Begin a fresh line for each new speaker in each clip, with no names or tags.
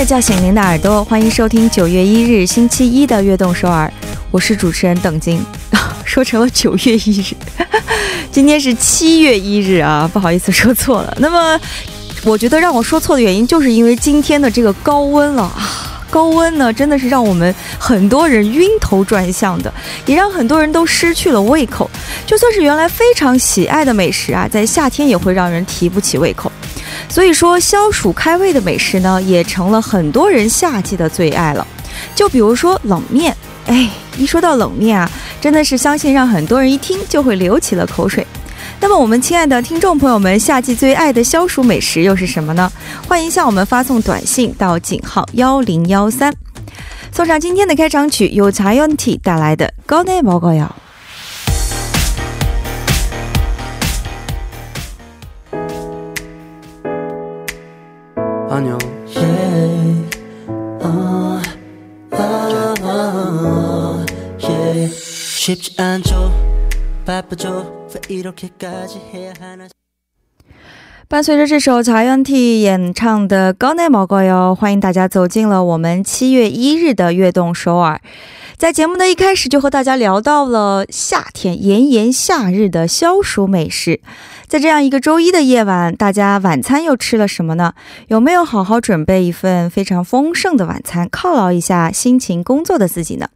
乐叫醒您的耳朵，欢迎收听九月一日星期一的《悦动首尔》，我是主持人邓晶。说成了九月一日，今天是七月一日啊，不好意思说错了。那么，我觉得让我说错的原因，就是因为今天的这个高温了啊。高温呢，真的是让我们很多人晕头转向的，也让很多人都失去了胃口。就算是原来非常喜爱的美食啊，在夏天也会让人提不起胃口。所以说，消暑开胃的美食呢，也成了很多人夏季的最爱了。就比如说冷面，哎，一说到冷面啊，真的是相信让很多人一听就会流起了口水。那么，我们亲爱的听众朋友们，夏季最爱的消暑美食又是什么呢？欢迎向我们发送短信到井号幺零幺三，送上今天的开场曲，由茶园 T 带来的《高内毛膏药》。伴随着这首曹元替演唱的《高内毛膏哟》，欢迎大家走进了我们七月一日的悦动首尔。在节目的一开始就和大家聊到了夏天炎炎夏日的消暑美食。在这样一个周一的夜晚，大家晚餐又吃了什么呢？有没有好好准备一份非常丰盛的晚餐，犒劳一下辛勤工作的自己呢？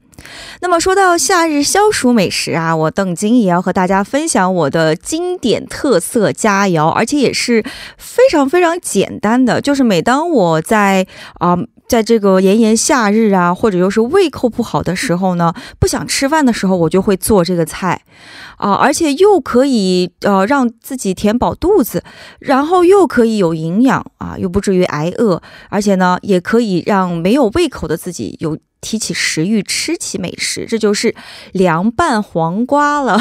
那么说到夏日消暑美食啊，我邓晶也要和大家分享我的经典特色佳肴，而且也是非常非常简单的。就是每当我在啊，在这个炎炎夏日啊，或者又是胃口不好的时候呢，不想吃饭的时候，我就会做这个菜啊，而且又可以呃让自己填饱肚子，然后又可以有营养啊，又不至于挨饿，而且呢，也可以让没有胃口的自己有。提起食欲，吃起美食，这就是凉拌黄瓜了。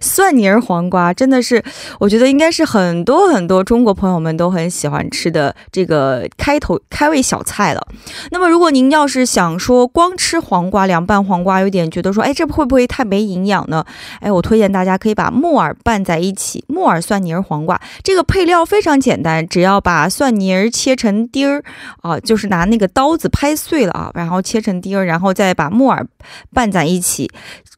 蒜泥儿黄瓜真的是，我觉得应该是很多很多中国朋友们都很喜欢吃的这个开头开胃小菜了。那么，如果您要是想说光吃黄瓜凉拌黄瓜，有点觉得说，哎，这会不会太没营养呢？哎，我推荐大家可以把木耳拌在一起，木耳蒜泥儿黄瓜这个配料非常简单，只要把蒜泥儿切成丁儿啊，就是拿那个刀子拍碎了啊，然后切成丁儿，然后再把木耳拌在一起，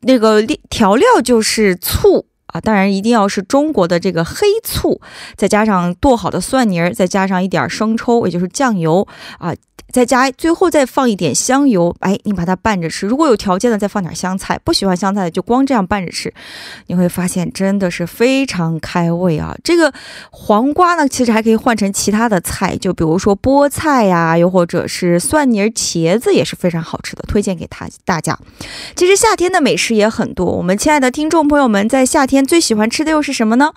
那个调料就是醋。啊，当然一定要是中国的这个黑醋，再加上剁好的蒜泥儿，再加上一点生抽，也就是酱油啊。再加最后再放一点香油，哎，你把它拌着吃。如果有条件的，再放点香菜；不喜欢香菜的，就光这样拌着吃。你会发现真的是非常开胃啊！这个黄瓜呢，其实还可以换成其他的菜，就比如说菠菜呀，又或者是蒜泥茄子，也是非常好吃的，推荐给他大家。其实夏天的美食也很多，我们亲爱的听众朋友们，在夏天最喜欢吃的又是什么呢？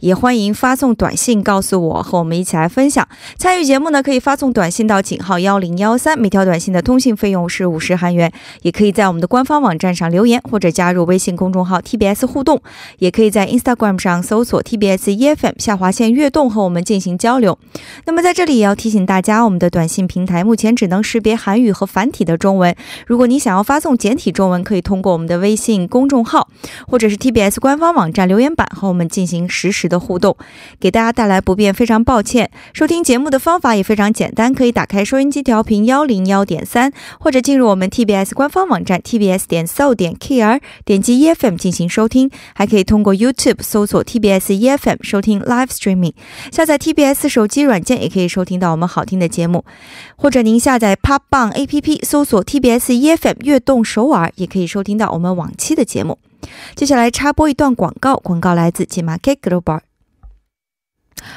也欢迎发送短信告诉我，和我们一起来分享。参与节目呢，可以发送短信到井号幺。幺零幺三，每条短信的通信费用是五十韩元。也可以在我们的官方网站上留言，或者加入微信公众号 TBS 互动。也可以在 Instagram 上搜索 TBS EFM 下划线悦动和我们进行交流。那么在这里也要提醒大家，我们的短信平台目前只能识别韩语和繁体的中文。如果你想要发送简体中文，可以通过我们的微信公众号或者是 TBS 官方网网站留言板和我们进行实时的互动。给大家带来不便，非常抱歉。收听节目的方法也非常简单，可以打开收音机。调频幺零幺点三，或者进入我们 TBS 官方网站 tbs 点 so 点 kr，点击 EFM 进行收听，还可以通过 YouTube 搜索 TBS EFM 收听 Live Streaming，下载 TBS 手机软件也可以收听到我们好听的节目，或者您下载 Pop Bang APP 搜索 TBS EFM 悦动首尔，也可以收听到我们往期的节目。接下来插播一段广告，广告来自 Market Global。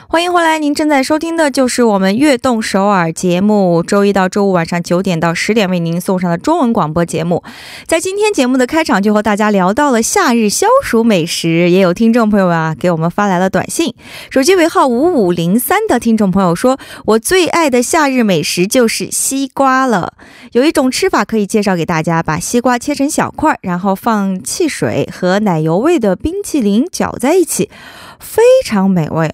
欢迎回来，您正在收听的就是我们悦动首尔节目，周一到周五晚上九点到十点为您送上的中文广播节目。在今天节目的开场，就和大家聊到了夏日消暑美食，也有听众朋友们啊给我们发来了短信，手机尾号五五零三的听众朋友说：“我最爱的夏日美食就是西瓜了。有一种吃法可以介绍给大家，把西瓜切成小块，然后放汽水和奶油味的冰淇淋搅在一起，非常美味。”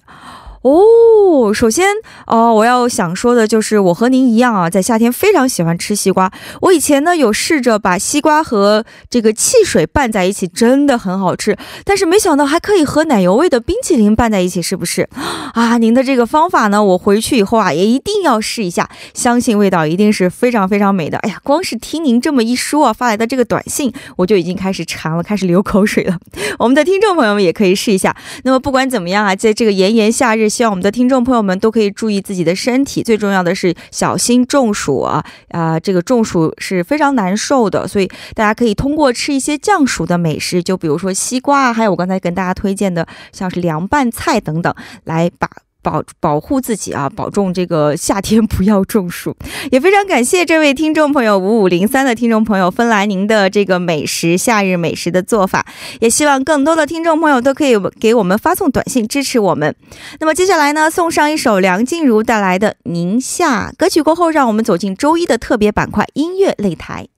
哦，首先，哦，我要想说的就是，我和您一样啊，在夏天非常喜欢吃西瓜。我以前呢有试着把西瓜和这个汽水拌在一起，真的很好吃。但是没想到还可以和奶油味的冰淇淋拌在一起，是不是？啊，您的这个方法呢，我回去以后啊也一定要试一下，相信味道一定是非常非常美的。哎呀，光是听您这么一说啊，发来的这个短信，我就已经开始馋了，开始流口水了。我们的听众朋友们也可以试一下。那么不管怎么样啊，在这个炎炎夏日。希望我们的听众朋友们都可以注意自己的身体，最重要的是小心中暑啊！啊，这个中暑是非常难受的，所以大家可以通过吃一些降暑的美食，就比如说西瓜，还有我刚才跟大家推荐的像是凉拌菜等等，来把。保保护自己啊，保重这个夏天不要中暑。也非常感谢这位听众朋友五五零三的听众朋友芬兰您的这个美食夏日美食的做法，也希望更多的听众朋友都可以给我们发送短信支持我们。那么接下来呢，送上一首梁静茹带来的《宁夏》歌曲过后，让我们走进周一的特别板块音乐擂台。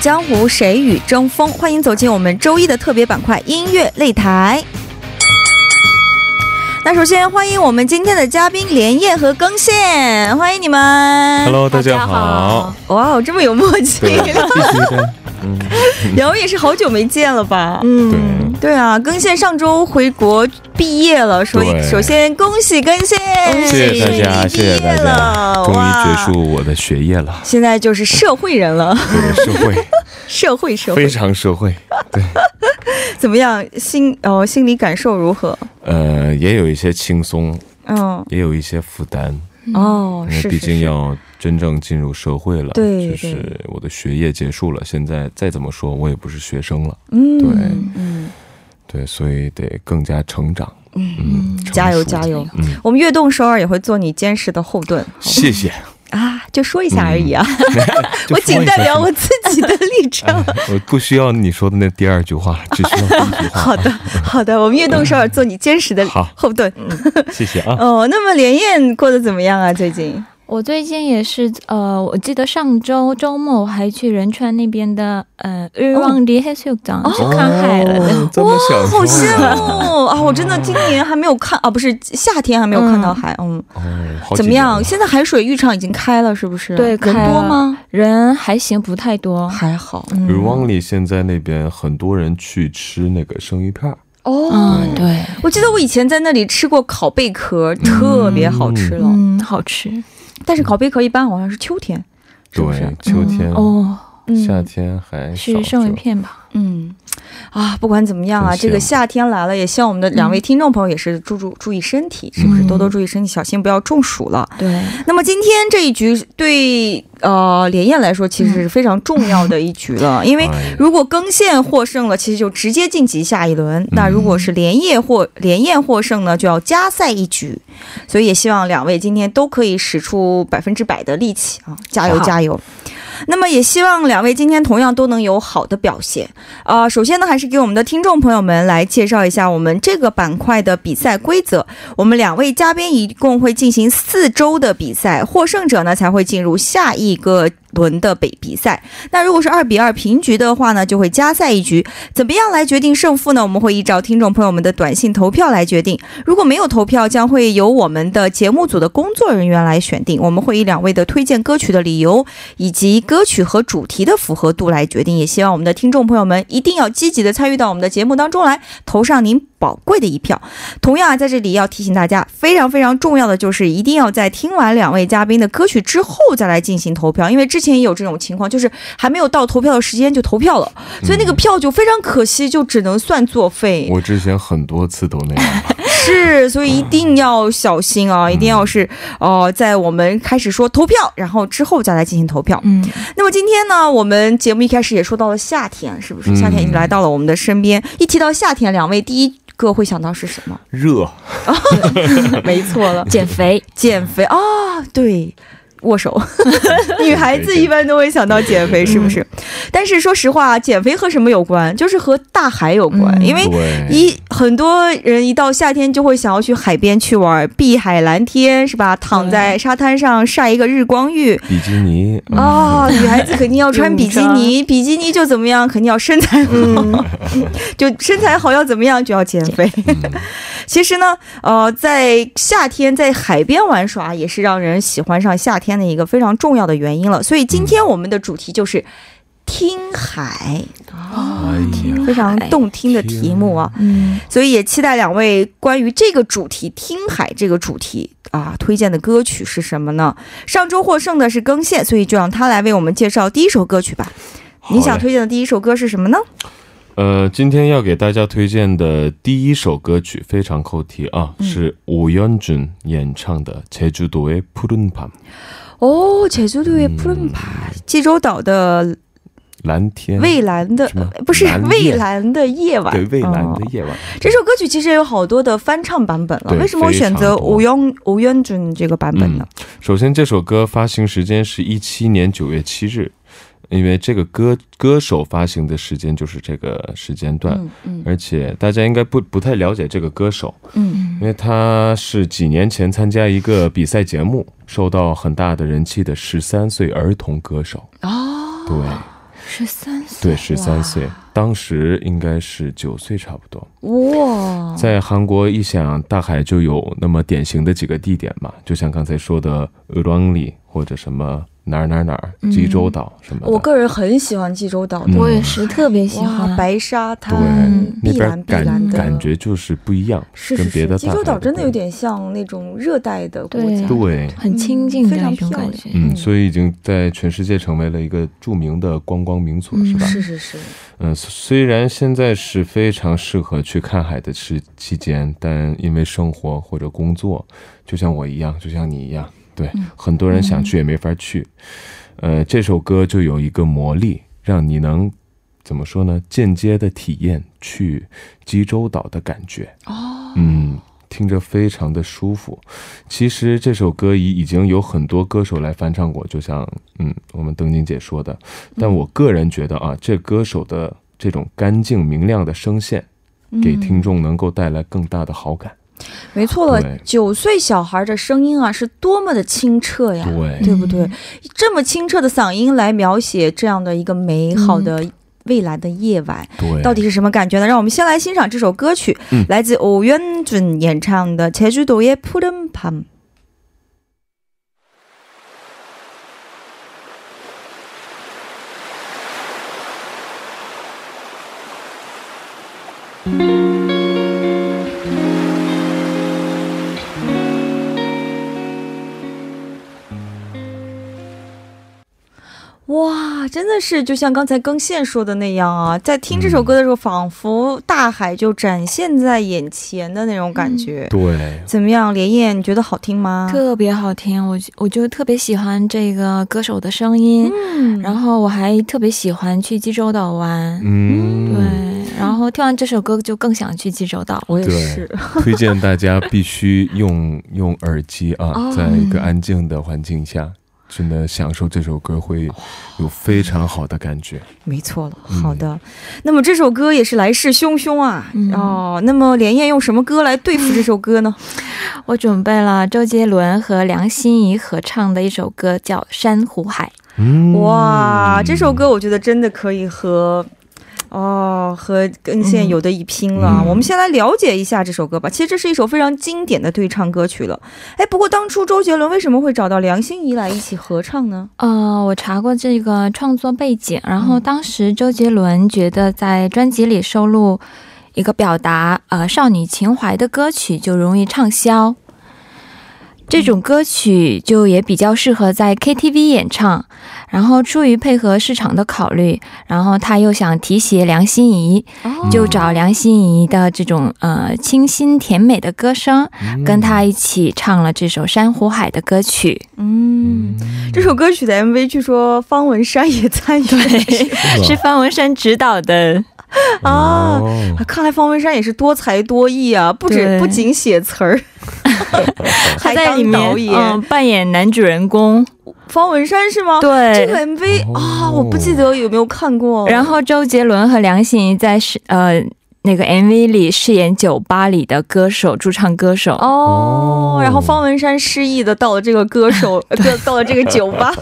江湖谁与争锋？欢迎走进我们周一的特别板块音乐擂台。那首先欢迎我们今天的嘉宾连夜和更线，欢迎你们。
Hello，大家好。
哇哦，这么有默契。两位 也是好久没见了吧？嗯，对啊，更线上周回国毕业了，所以首先恭喜更线，
谢谢大家，谢谢大家，终于结束我的学业了，
现在就是社会人了，
对，社会，
社会，社会，
非常社会，对，
怎么样？心哦，心理感受如何？
呃，也有一些轻松，嗯，也有一些负担，哦，因为毕竟要。真正进入社会了，对，就是我的学业结束了。现在再怎么说，我也不是学生了。嗯，对，嗯，对，所以得更加成长。
嗯，加油加油！嗯，我们悦动首尔也会做你坚实的后盾。
谢谢
啊，就说一下而已啊。我仅代表我自己的立 场。
我不需要你说的那第二句话，只需要第一句话。
好的，好的，我们悦动首尔做你坚实的后盾。
谢谢啊。哦，
那么连燕过得怎么样啊？最近？
我最近也是，呃，我记得上周周末我还去仁川那边的，呃，日望里海水浴场去看海了。
哇，
好羡慕 啊！我真的今年还没有看，啊，不是夏天还没有看到海，嗯。哦。怎么样？现在海水浴场已经开了，是不是？
对，
人多吗？
人还行，不太多，
还好。
日望里现在那边很多人去吃那个生鱼片。
哦，对，
我记得我以前在那里吃过烤贝壳，特别好吃了，
嗯，好吃。
但是烤贝壳一般好像是秋天，
对，秋天哦，夏天还
是剩一片吧，嗯。
啊，不管怎么样啊，这个夏天来了，也希望我们的两位听众朋友也是注注注意身体，是不是多多注意身体，小心不要中暑了。
对。
那么今天这一局对呃连燕来说，其实是非常重要的一局了，因为如果更线获胜了，其实就直接晋级下一轮；那如果是连夜或连夜获胜呢，就要加赛一局。所以也希望两位今天都可以使出百分之百的力气啊，加油加油！那么也希望两位今天同样都能有好的表现啊！首先呢，还是给我们的听众朋友们来介绍一下我们这个板块的比赛规则。我们两位嘉宾一共会进行四周的比赛，获胜者呢才会进入下一个。轮的比比赛，那如果是二比二平局的话呢，就会加赛一局。怎么样来决定胜负呢？我们会依照听众朋友们的短信投票来决定。如果没有投票，将会由我们的节目组的工作人员来选定。我们会以两位的推荐歌曲的理由以及歌曲和主题的符合度来决定。也希望我们的听众朋友们一定要积极的参与到我们的节目当中来，投上您。宝贵的一票。同样啊，在这里要提醒大家，非常非常重要的就是，一定要在听完两位嘉宾的歌曲之后再来进行投票，因为之前也有这种情况，就是还没有到投票的时间就投票了，所以那个票就非常可惜，就只能算作废。
我之前很多次都那样。
是，所以一定要小心啊！一定要是哦，在我们开始说投票，然后之后再来进行投票。嗯，那么今天呢，我们节目一开始也说到了夏天，是不是？夏天已经来到了我们的身边。一提到夏天，两位第一个会想到是什么？
热，
没错了，
减肥，
减肥啊，对。握手，女孩子一般都会想到减肥，是不是？但是说实话，减肥和什么有关？就是和大海有关。因为一很多人一到夏天就会想要去海边去玩，碧海蓝天，是吧？躺在沙滩上晒一个日光浴。
比基尼
啊，女孩子肯定要穿比基尼，比基尼就怎么样？肯定要身材好，就身材好要怎么样？就要减肥。其实呢，呃，在夏天在海边玩耍也是让人喜欢上夏天。的一个非常重要的原因了，所以今天我们的主题就是听海啊，非常动听的题目啊，嗯，所以也期待两位关于这个主题听海这个主题啊推荐的歌曲是什么呢？上周获胜的是更线，所以就让他来为我们介绍第一首歌曲吧。你想推荐的第一首歌是什么呢？
呃，今天要给大家推荐的第一首歌曲非常扣题啊，是吴彦祖演唱的《제주도의푸른 밤》。
哦，제주도의푸른 밤，济州岛的
蓝天，
蔚蓝的不是蔚蓝的夜晚，
对，蔚蓝的夜晚。
这首歌曲其实有好多的翻唱版本了，为什么选择吴永吴彦祖这个版本呢？
首先，这首歌发行时间是一七年九月七日。 因为这个歌歌手发行的时间就是这个时间段，而且大家应该不不太了解这个歌手，嗯，因为他是几年前参加一个比赛节目，受到很大的人气的十三岁儿童歌手。哦，对，
十三岁，
对，十三岁，当时应该是九岁差不多。哇，在韩国一想大海就有那么典型的几个地点嘛，就像刚才说的俄罗里或者什么。哪儿哪儿哪儿，济州岛什么的？
我个人很喜欢济州岛，
我也是特别喜欢
白沙滩，对，那边感
感觉就是不一样，跟别的
济州岛真的有点像那种热带的国家，
对，
很清静，
非常漂亮。
嗯，所以已经在全世界成为了一个著名的观光名所，是吧？
是是是。
嗯，虽然现在是非常适合去看海的时期间，但因为生活或者工作，就像我一样，就像你一样。对，很多人想去也没法去。呃，这首歌就有一个魔力，让你能怎么说呢？间接的体验去济州岛的感觉。哦，嗯，听着非常的舒服。其实这首歌已已经有很多歌手来翻唱过，就像嗯，我们邓晶姐说的。但我个人觉得啊，这歌手的这种干净明亮的声线，给听众能够带来更大的好感。
没错了，九岁小孩的声音啊，是多么的清澈呀，对对不对？这么清澈的嗓音来描写这样的一个美好的未来的夜晚，到底是什么感觉呢？让我们先来欣赏这首歌曲，来自欧元准演唱的《제주도의푸른 밤》。 哇，真的是就像刚才更线说的那样啊，在听这首歌的时候，仿佛大海就展现在眼前的那种感觉。
对，
怎么样，连夜你觉得好听吗？
特别好听，我我就特别喜欢这个歌手的声音。嗯，然后我还特别喜欢去济州岛玩。嗯，对，然后听完这首歌就更想去济州岛。
我也是，
推荐大家必须用用耳机啊，在一个安静的环境下。真的享受这首歌会有非常好的感觉，
没错了。好的，那么这首歌也是来势汹汹啊！哦，那么连夜用什么歌来对付这首歌呢？
我准备了周杰伦和梁心颐合唱的一首歌，叫《珊瑚海》。
哇，这首歌我觉得真的可以和。哦，和更线有的一拼了。我们先来了解一下这首歌吧。其实这是一首非常经典的对唱歌曲了。哎，不过当初周杰伦为什么会找到梁心颐来一起合唱呢？
呃，我查过这个创作背景，然后当时周杰伦觉得在专辑里收录一个表达呃少女情怀的歌曲就容易畅销。这种歌曲就也比较适合在 KTV 演唱。然后出于配合市场的考虑，然后他又想提携梁心颐，就找梁心颐的这种呃清新甜美的歌声，跟他一起唱了这首《珊瑚海》的歌曲。
嗯，这首歌曲的 MV 据说方文山也参与，
是方文山指导的。
啊，看来方文山也是多才多艺啊，不止不仅写词儿，
还在里面扮演男主人公。
方文山是吗？
对，
这个 MV 啊，我不记得有没有看过。
然后周杰伦和梁心颐在是呃那个 MV 里饰演酒吧里的歌手，驻唱歌手。
哦，然后方文山失忆的到了这个歌手，到到了这个酒吧。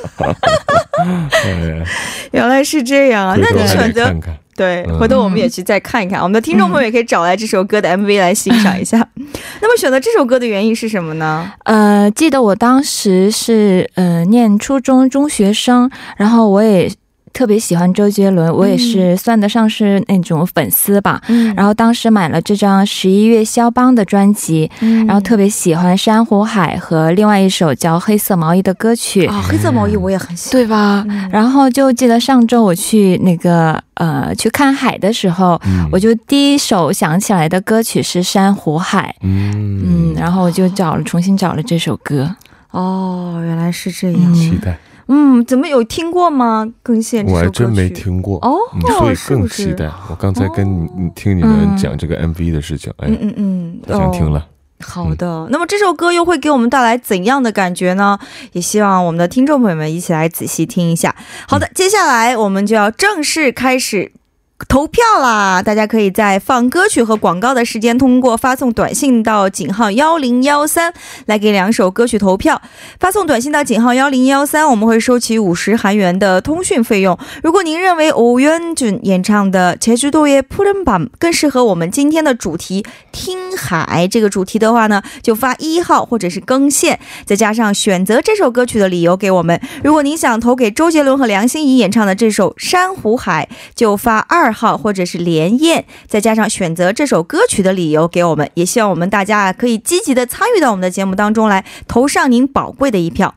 原来是这样啊，那你选择。对，回头我们也去再看一看，我们的听众朋友也可以找来这首歌的 MV 来欣赏一下。那么选择这首歌的原因是什么呢？
呃，记得我当时是呃念初中中学生，然后我也。特别喜欢周杰伦，我也是算得上是那种粉丝吧。嗯，然后当时买了这张十一月肖邦的专辑，然后特别喜欢《珊瑚海》和另外一首叫《黑色毛衣》的歌曲。
啊，黑色毛衣我也很喜欢，
对吧？然后就记得上周我去那个呃去看海的时候，我就第一首想起来的歌曲是《珊瑚海》。嗯嗯，然后我就找了重新找了这首歌。
哦，原来是这样，
期待。
嗯，怎么有听过吗？更新
我还真没听过哦，所以更期待。我刚才跟你听你们讲这个 MV 的事情，哎，嗯嗯嗯，想听了。
好的，那么这首歌又会给我们带来怎样的感觉呢？也希望我们的听众朋友们一起来仔细听一下。好的，接下来我们就要正式开始。投票啦！大家可以在放歌曲和广告的时间，通过发送短信到井号幺零幺三来给两首歌曲投票。发送短信到井号幺零幺三，我们会收取五十韩元的通讯费用。如果您认为欧元俊演唱的《제주도의푸른밤》更适合我们今天的主题“听海”这个主题的话呢，就发一号或者是更线，再加上选择这首歌曲的理由给我们。如果您想投给周杰伦和梁心颐演唱的这首《珊瑚海》，就发二。 二号或者是连燕，再加上选择这首歌曲的理由给我们，也希望我们大家啊可以积极的参与到我们的节目当中来，投上您宝贵的一票。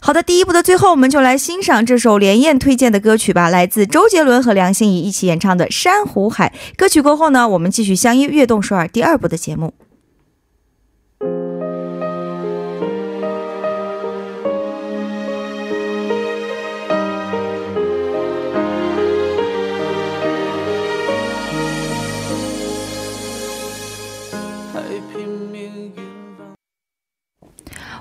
好的，第一步的最后，我们就来欣赏这首连燕推荐的歌曲吧，来自周杰伦和梁心颐一起演唱的《珊瑚海》。歌曲过后呢，我们继续相约悦动首尔第二部的节目。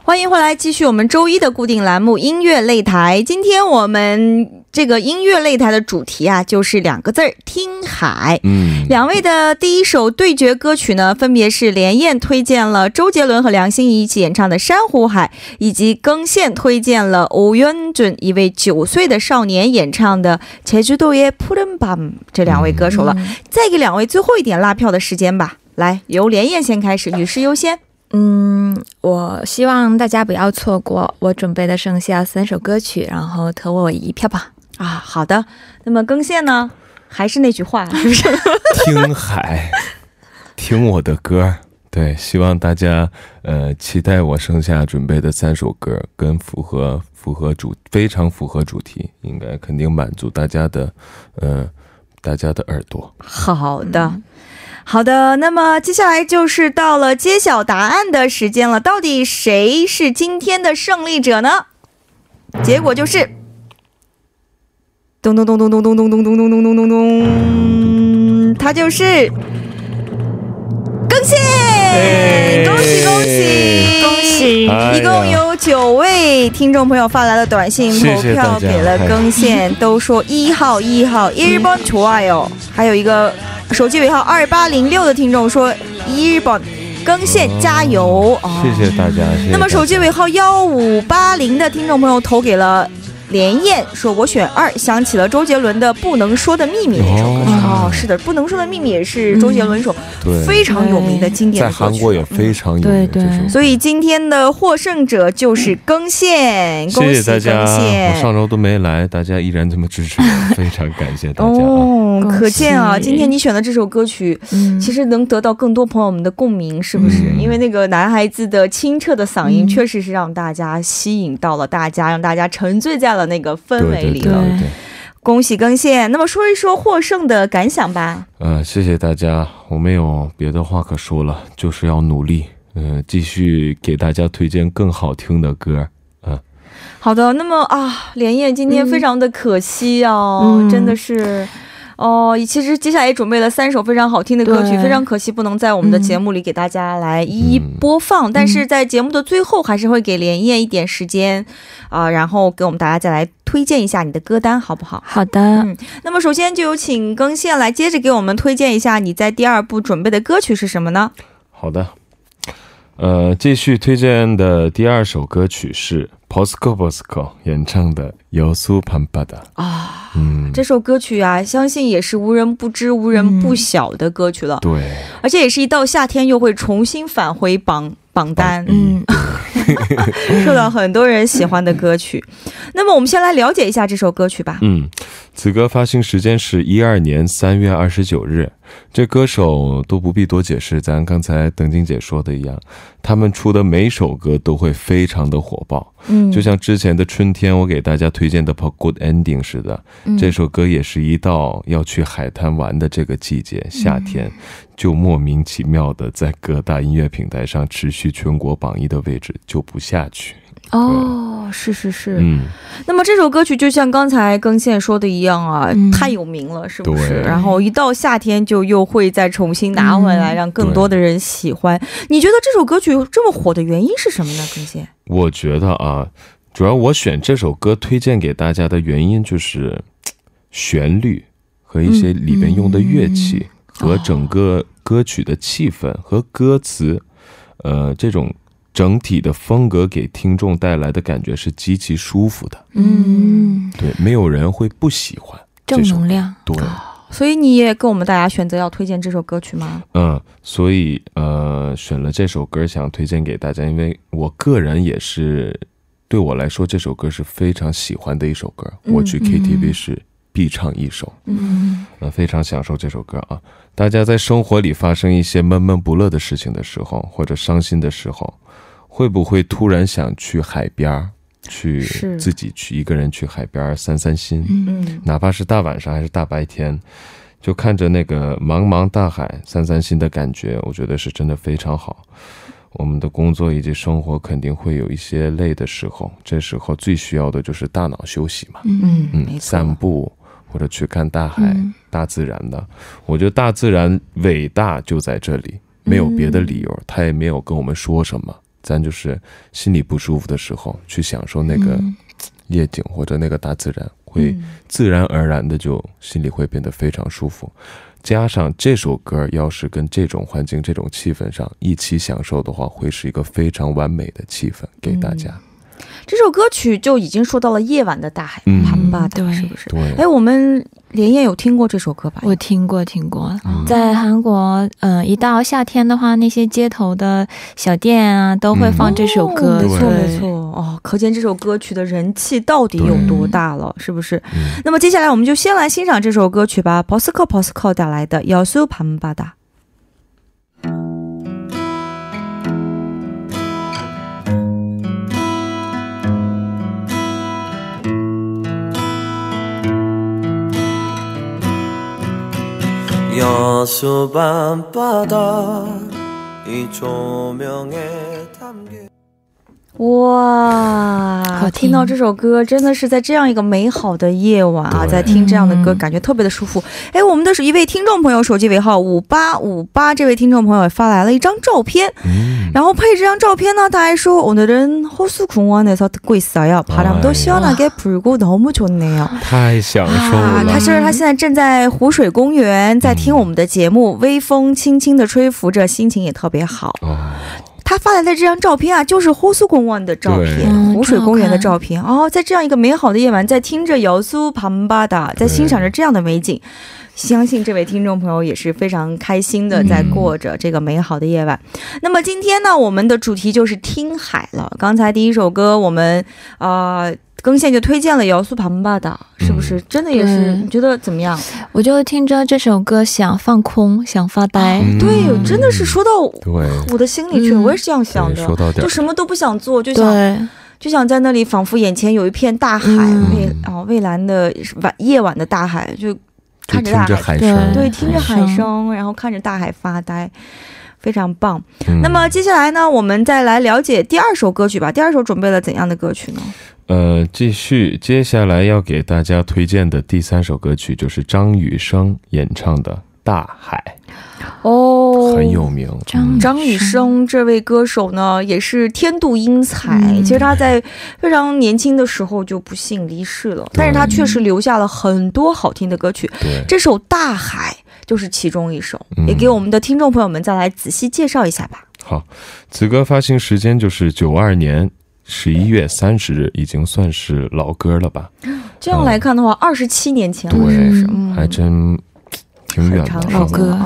欢迎回来，继续我们周一的固定栏目音乐擂台。今天我们这个音乐擂台的主题啊，就是两个字儿：听海。嗯，两位的第一首对决歌曲呢，分别是连燕推荐了周杰伦和梁心颐一起演唱的《珊瑚海》，以及更线推荐了欧元准一位九岁的少年演唱的《제주도의푸른밤》。这两位歌手了，再给两位最后一点拉票的时间吧。来，由连燕先开始，女士优先。
嗯，我希望大家不要错过我准备的剩下三首歌曲，然后投我一票吧。
啊，好的。那么更线呢？还是那句话，是不是？
听海，听我的歌。对，希望大家呃期待我剩下准备的三首歌，跟符合符合主非常符合主题，应该肯定满足大家的呃大家的耳朵。
好的。好的，那么接下来就是到了揭晓答案的时间了。到底谁是今天的胜利者呢？结果就是，咚咚咚咚咚咚咚咚咚咚咚咚咚咚，他就是更新，恭喜恭喜
恭喜！
一共有九位听众朋友发来了短信，投票给了更新，都说一号一号，everyone try 哦，还有一个。手机尾号二八零六的听众说：“日本更线加油！”
谢谢大家。
那么手机尾号幺五八零的听众朋友投给了连燕说：“我选二，想起了周杰伦的《不能说的秘密》那首歌曲。哦，是的，《不能说的秘密》也是周杰伦一首非常有名的经典
的歌曲，在韩国也非常有名。对对，
所以今天的获胜者就是更宪，
谢谢大家。我上周都没来，大家依然这么支持我，非常感谢大家。哦，
可见啊，今天你选的这首歌曲，其实能得到更多朋友们的共鸣，是不是？因为那个男孩子的清澈的嗓音，确实是让大家吸引到了大家，让大家沉醉在了那个氛围里了。恭喜更新！那么说一说获胜的感想吧。
呃，谢谢大家，我没有别的话可说了，就是要努力，嗯，继续给大家推荐更好听的歌。嗯，
好的。那么啊，连夜今天非常的可惜哦，真的是。哦，其实接下来也准备了三首非常好听的歌曲，非常可惜不能在我们的节目里给大家来一一播放。但是在节目的最后，还是会给连夜一点时间，啊，然后给我们大家再来推荐一下你的歌单，好不好？
好的。
嗯，那么首先就有请更线来接着给我们推荐一下你在第二部准备的歌曲是什么呢？
好的，呃，继续推荐的第二首歌曲是 Posco Posco 演唱的《游苏潘巴达》啊。
嗯，这首歌曲啊，相信也是无人不知、无人不晓的歌曲了。
对，
而且也是一到夏天又会重新返回榜榜单，嗯，受到很多人喜欢的歌曲。那么，我们先来了解一下这首歌曲吧。
嗯，此歌发行时间是一二年三月二十九日。这歌手都不必多解释，咱刚才邓晶姐说的一样，他们出的每首歌都会非常的火爆。嗯，就像之前的春天，我给大家推荐的《For Good Ending》似的，这首歌也是一到要去海滩玩的这个季节，夏天，就莫名其妙的在各大音乐平台上持续全国榜一的位置，就不下去。
哦，是是是，嗯，那么这首歌曲就像刚才更线说的一样啊，太有名了，是不是？然后一到夏天就又会再重新拿回来，让更多的人喜欢。你觉得这首歌曲这么火的原因是什么呢？更线？
我觉得啊，主要我选这首歌推荐给大家的原因就是旋律和一些里边用的乐器和整个歌曲的气氛和歌词，呃，这种。整体的风格给听众带来的感觉是极其舒服的，嗯，对，没有人会不喜欢
正能量，
对，
所以你也跟我们大家选择要推荐这首歌曲吗？
嗯，所以呃，选了这首歌想推荐给大家，因为我个人也是对我来说这首歌是非常喜欢的一首歌，我去 KTV 是必唱一首，嗯，呃，非常享受这首歌啊。大家在生活里发生一些闷闷不乐的事情的时候，或者伤心的时候。会不会突然想去海边儿，去自己去一个人去海边散散心？嗯，哪怕是大晚上还是大白天，就看着那个茫茫大海散散心的感觉，我觉得是真的非常好。我们的工作以及生活肯定会有一些累的时候，这时候最需要的就是大脑休息嘛。嗯嗯，散步或者去看大海、大自然的，我觉得大自然伟大就在这里，没有别的理由，他也没有跟我们说什么。咱就是心里不舒服的时候，去享受那个夜景或者那个大自然，会自然而然的就心里会变得非常舒服。加上这首歌，要是跟这种环境、这种气氛上一起享受的话，会是一个非常完美的气氛给大家。
这首歌曲就已经说到了夜晚的大海，潘巴达，是不是？哎，我们连夜有听过这首歌吧？
我听过，听过。在韩国，嗯，一到夏天的话，那些街头的小店啊，都会放这首歌。
没错，没错。哦，可见这首歌曲的人气到底有多大了，是不是？那么接下来我们就先来欣赏这首歌曲吧。Posco Posco 打来的，要搜潘帕达。 여수 밤바다 이 조명에 담긴 哇，听到这首歌真的是在这样一个美好的夜晚啊，在听这样的歌，感觉特别的舒服。哎，我们的是一位听众朋友，手机尾号五八五八，这位听众朋友发来了一张照片，然后配这张照片呢，他还说我的人호수공원에서듣고있어요바람도시원하게불고너무좋네요
太享受了。
他说他现在正在湖水公园，在听我们的节目，微风轻轻的吹拂着，心情也特别好。 他发来的这张照片啊，就是呼苏公园的照片，湖水公园的照片。哦，在这样一个美好的夜晚，在听着姚苏旁巴达，在欣赏着这样的美景。相信这位听众朋友也是非常开心的，在过着这个美好的夜晚。那么今天呢，我们的主题就是听海了。刚才第一首歌，我们啊，更线就推荐了姚苏庞巴的，是不是？真的也是？你觉得怎么样？
我就听着这首歌，想放空，想发呆。
对，真的是说到我的心里去了。我也是这样想的，就什么都不想做，就想就想在那里，仿佛眼前有一片大海，蔚啊蔚蓝的晚夜晚的大海，就。看着大海声，对，听着海声，然后看着大海发呆，非常棒。那么接下来呢，我们再来了解第二首歌曲吧。第二首准备了怎样的歌曲呢？
呃，继续，接下来要给大家推荐的第三首歌曲就是张雨生演唱的《大海》。哦，很有名。
张张雨生这位歌手呢，也是天妒英才。其实他在非常年轻的时候就不幸离世了，但是他确实留下了很多好听的歌曲。这首《大海》就是其中一首，也给我们的听众朋友们再来仔细介绍一下吧。
好，此歌发行时间就是九二年十一月三十日，已经算是老歌了吧？
这样来看的话，二十七年前
了，是不是？还真挺远的
老歌。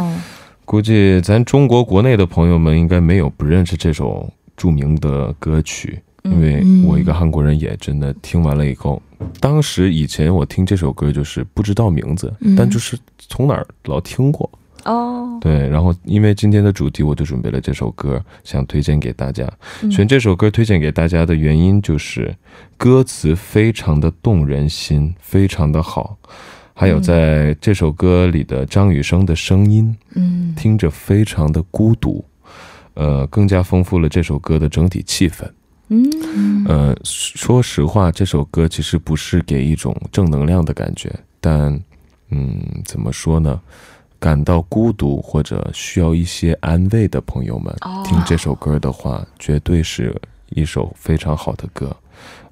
估计咱中国国内的朋友们应该没有不认识这首著名的歌曲，因为我一个韩国人也真的听完了以后，当时以前我听这首歌就是不知道名字，但就是从哪儿老听过哦。对，然后因为今天的主题，我就准备了这首歌，想推荐给大家。选这首歌推荐给大家的原因就是歌词非常的动人心，非常的好。还有在这首歌里的张雨生的声音，嗯，听着非常的孤独，呃，更加丰富了这首歌的整体气氛。嗯，呃，说实话，这首歌其实不是给一种正能量的感觉，但，嗯，怎么说呢？感到孤独或者需要一些安慰的朋友们，听这首歌的话，绝对是一首非常好的歌。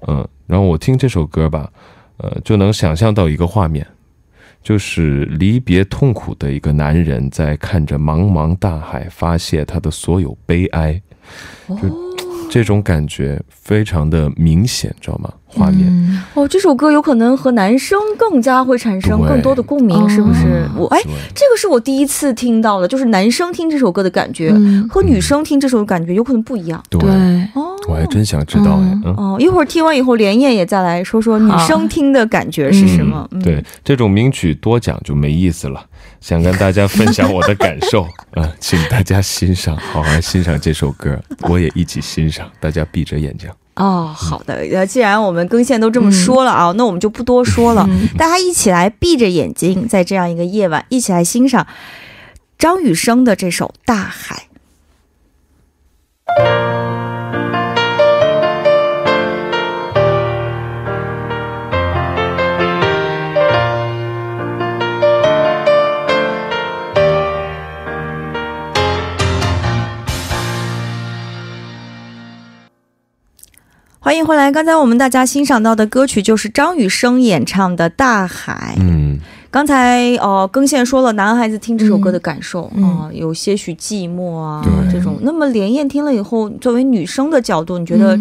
嗯，然后我听这首歌吧，呃，就能想象到一个画面。就是离别痛苦的一个男人，在看着茫茫大海发泄他的所有悲哀，就这种感觉非常的明显，知道吗？画面。
哦，这首歌有可能和男生更加会产生更多的共鸣，是不是？我哎，这个是我第一次听到的，就是男生听这首歌的感觉和女生听这首感觉有可能不一样。
对。哦，我还真想知道哎。
哦，一会儿听完以后，连夜也再来说说女生听的感觉是什么。
对，这种名曲多讲就没意思了，想跟大家分享我的感受啊，请大家欣赏，好好欣赏这首歌，我也一起欣赏，大家闭着眼睛。
哦，好的。呃，既然我们更线都这么说了啊，那我们就不多说了，大家一起来闭着眼睛，在这样一个夜晚，一起来欣赏张雨生的这首《大海》。欢迎回来。刚才我们大家欣赏到的歌曲就是张雨生演唱的《大海》。嗯，刚才哦，更线说了男孩子听这首歌的感受啊，有些许寂寞啊这种。那么连燕听了以后，作为女生的角度，你觉得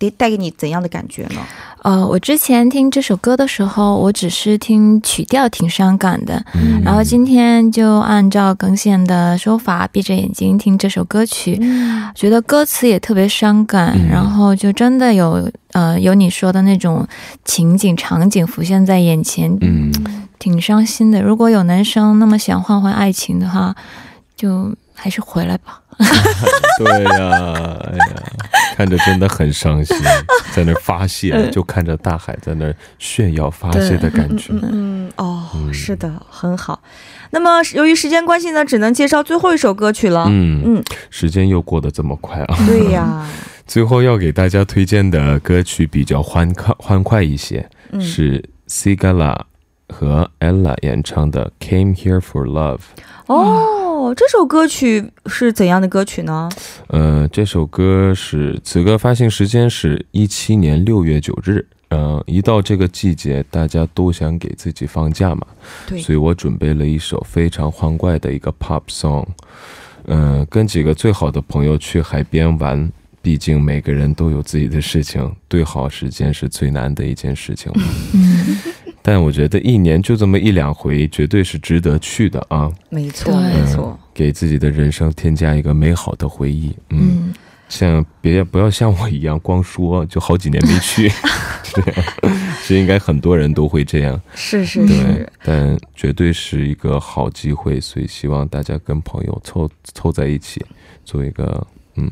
得带给你怎样的感觉呢？
呃，我之前听这首歌的时候，我只是听曲调挺伤感的，然后今天就按照耿显的说法，闭着眼睛听这首歌曲，觉得歌词也特别伤感，然后就真的有呃有你说的那种情景场景浮现在眼前，嗯，挺伤心的。如果有男生那么想换换爱情的话，就还是回来吧。
对呀，哎呀，看着真的很伤心，在那发泄，就看着大海在那炫耀发泄的感觉。
嗯，哦，是的，很好。那么由于时间关系呢，只能介绍最后一首歌曲了。嗯
嗯，时间又过得这么快啊。
对呀，
最后要给大家推荐的歌曲比较欢快欢快一些，是 Sigala 和 Ella 演唱的《Came Here for Love》。
哦。哦，这首歌曲是怎样的歌曲呢？
呃，这首歌是此歌发行时间是一七年六月九日。嗯，一到这个季节，大家都想给自己放假嘛。对。所以我准备了一首非常欢快的一个 pop song。嗯，跟几个最好的朋友去海边玩。毕竟每个人都有自己的事情，对好时间是最难的一件事情。嗯，但我觉得一年就这么一两回，绝对是值得去的啊。
没错，没错，
给自己的人生添加一个美好的回忆。嗯，像别不要像我一样光说，就好几年没去。这应该很多人都会这样。
是是是，
但绝对是一个好机会，所以希望大家跟朋友凑凑在一起，做一个嗯。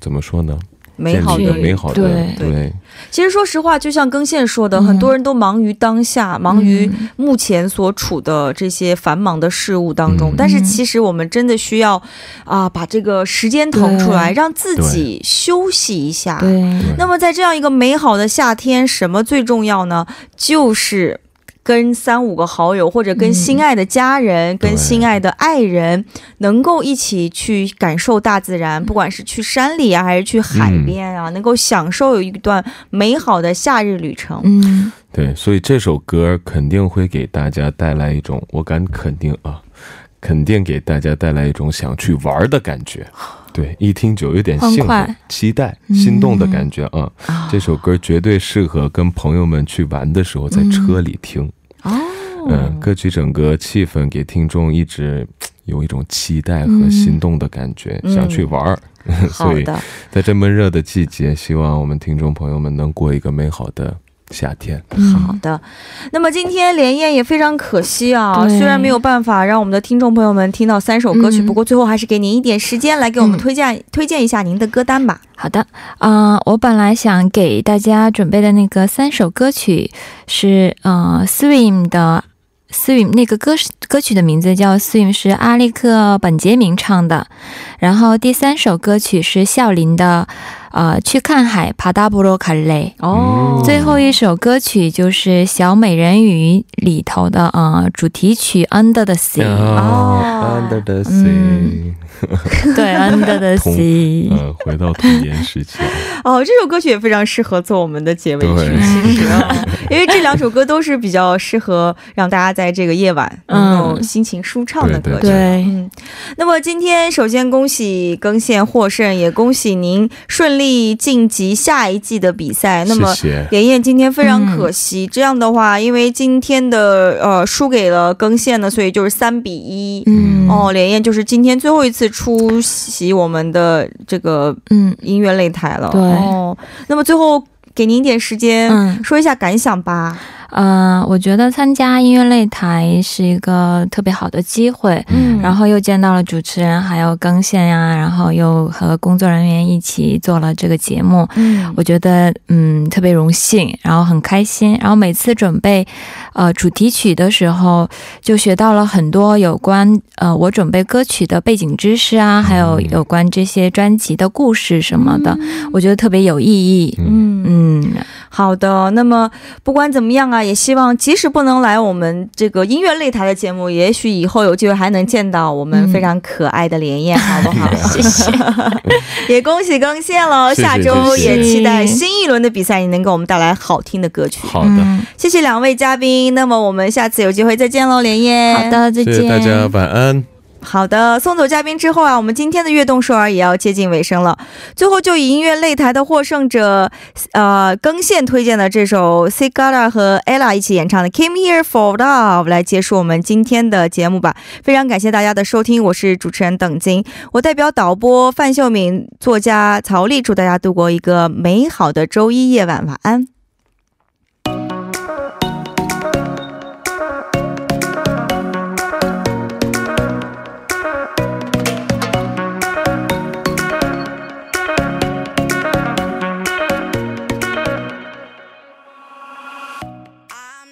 怎么说呢？
美好的，
美好的，对对。
其实说实话，就像更线说的，很多人都忙于当下，忙于目前所处的这些繁忙的事物当中。但是，其实我们真的需要啊，把这个时间腾出来，让自己休息一下。
对。
那么，在这样一个美好的夏天，什么最重要呢？就是。跟三五个好友，或者跟心爱的家人、跟心爱的爱人，能够一起去感受大自然，不管是去山里啊，还是去海边啊，能够享受有一段美好的夏日旅程。
嗯，对，所以这首歌肯定会给大家带来一种，我敢肯定啊，肯定给大家带来一种想去玩的感觉。对，一听就有点兴奋、期待、心动的感觉啊！这首歌绝对适合跟朋友们去玩的时候在车里听。哦，嗯，歌曲整个气氛给听众一直有一种期待和心动的感觉，想去玩儿。所以，在这闷热的季节，希望我们听众朋友们能过一个美好的。夏天，
好的。那么今天连燕也非常可惜啊，虽然没有办法让我们的听众朋友们听到三首歌曲，不过最后还是给您一点时间来给我们推荐推荐一下您的歌单吧。
好的，啊，我本来想给大家准备的那个三首歌曲是呃，Swim 的 Swim 那个歌歌曲的名字叫 Swim，是阿力克本杰明唱的。然后第三首歌曲是笑林的。呃，去看海，帕达布罗卡雷。哦，最后一首歌曲就是《小美人鱼》里头的呃主题曲《Under the Sea》。
哦，Under the Sea。
对，Under the Sea。
呃，回到童年时期。
哦，这首歌曲也非常适合做我们的结尾曲，其实，因为这两首歌都是比较适合让大家在这个夜晚嗯心情舒畅的歌曲。
对，
嗯。那么今天首先恭喜更线获胜，也恭喜您顺。力晋级下一季的比赛，那么连燕今天非常可惜。这样的话，因为今天的呃输给了更线呢，所以就是三比一。嗯，哦，连燕就是今天最后一次出席我们的这个嗯音乐擂台了。
对，
哦，那么最后给您一点时间说一下感想吧。
嗯，我觉得参加音乐擂台是一个特别好的机会，嗯，然后又见到了主持人，还有更线呀，然后又和工作人员一起做了这个节目，嗯，我觉得嗯特别荣幸，然后很开心，然后每次准备呃主题曲的时候，就学到了很多有关呃我准备歌曲的背景知识啊，还有有关这些专辑的故事什么的，我觉得特别有意义，嗯。
嗯。好的，那么不管怎么样啊，也希望即使不能来我们这个音乐擂台的节目，也许以后有机会还能见到我们非常可爱的连燕，好不好？谢谢，也恭喜更新喽，下周也期待新一轮的比赛，你能给我们带来好听的歌曲。
好的，
谢谢两位嘉宾，那么我们下次有机会再见喽，连燕。
好的，再见，
大家晚安。
好的，送走嘉宾之后啊，我们今天的悦动首尔也要接近尾声了。最后就以音乐擂台的获胜者，呃，更线推荐的这首 Sigara 和 Ella 一起演唱的 Came Here for Love 来结束我们今天的节目吧。非常感谢大家的收听，我是主持人等金，我代表导播范秀敏、作家曹丽，祝大家度过一个美好的周一夜晚，晚安。